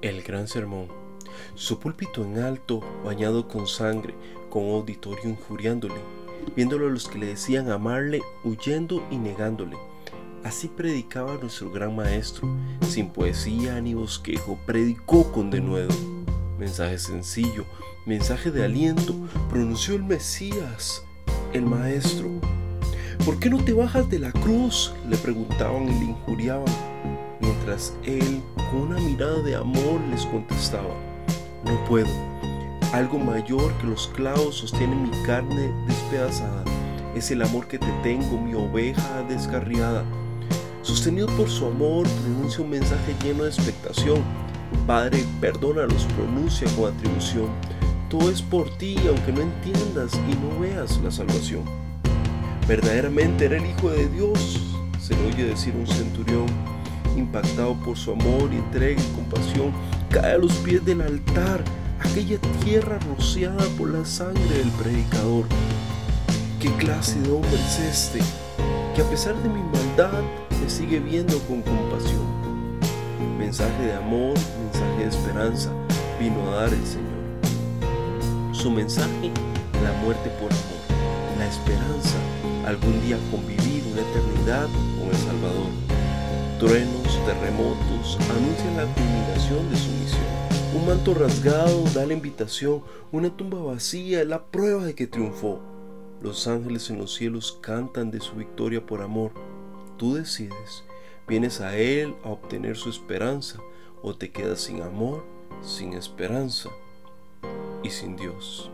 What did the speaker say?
El Gran Sermón. Su púlpito en alto, bañado con sangre, con auditorio injuriándole, viéndolo a los que le decían amarle, huyendo y negándole. Así predicaba nuestro gran maestro, sin poesía ni bosquejo, predicó con denuedo. Mensaje sencillo, mensaje de aliento, pronunció el Mesías, el maestro. ¿Por qué no te bajas de la cruz? le preguntaban y le injuriaban, mientras él con una mirada de amor les contestaba, no puedo. Algo mayor que los clavos sostiene mi carne despedazada. Es el amor que te tengo, mi oveja descarriada. Sostenido por su amor, pronuncia un mensaje lleno de expectación. Padre, perdónalos, pronuncia con atribución. Todo es por ti, aunque no entiendas y no veas la salvación. Verdaderamente era el Hijo de Dios, se oye decir un centurión impactado por su amor y entrega y compasión, cae a los pies del altar, aquella tierra rociada por la sangre del predicador. ¿Qué clase de hombre es este que a pesar de mi maldad me sigue viendo con compasión? Mensaje de amor, mensaje de esperanza vino a dar el Señor. Su mensaje, la muerte por amor, la esperanza, algún día convivir una eternidad con el Salvador. Truenos, terremotos anuncian la culminación de su misión. Un manto rasgado da la invitación, una tumba vacía es la prueba de que triunfó. Los ángeles en los cielos cantan de su victoria por amor. Tú decides, vienes a Él a obtener su esperanza o te quedas sin amor, sin esperanza y sin Dios.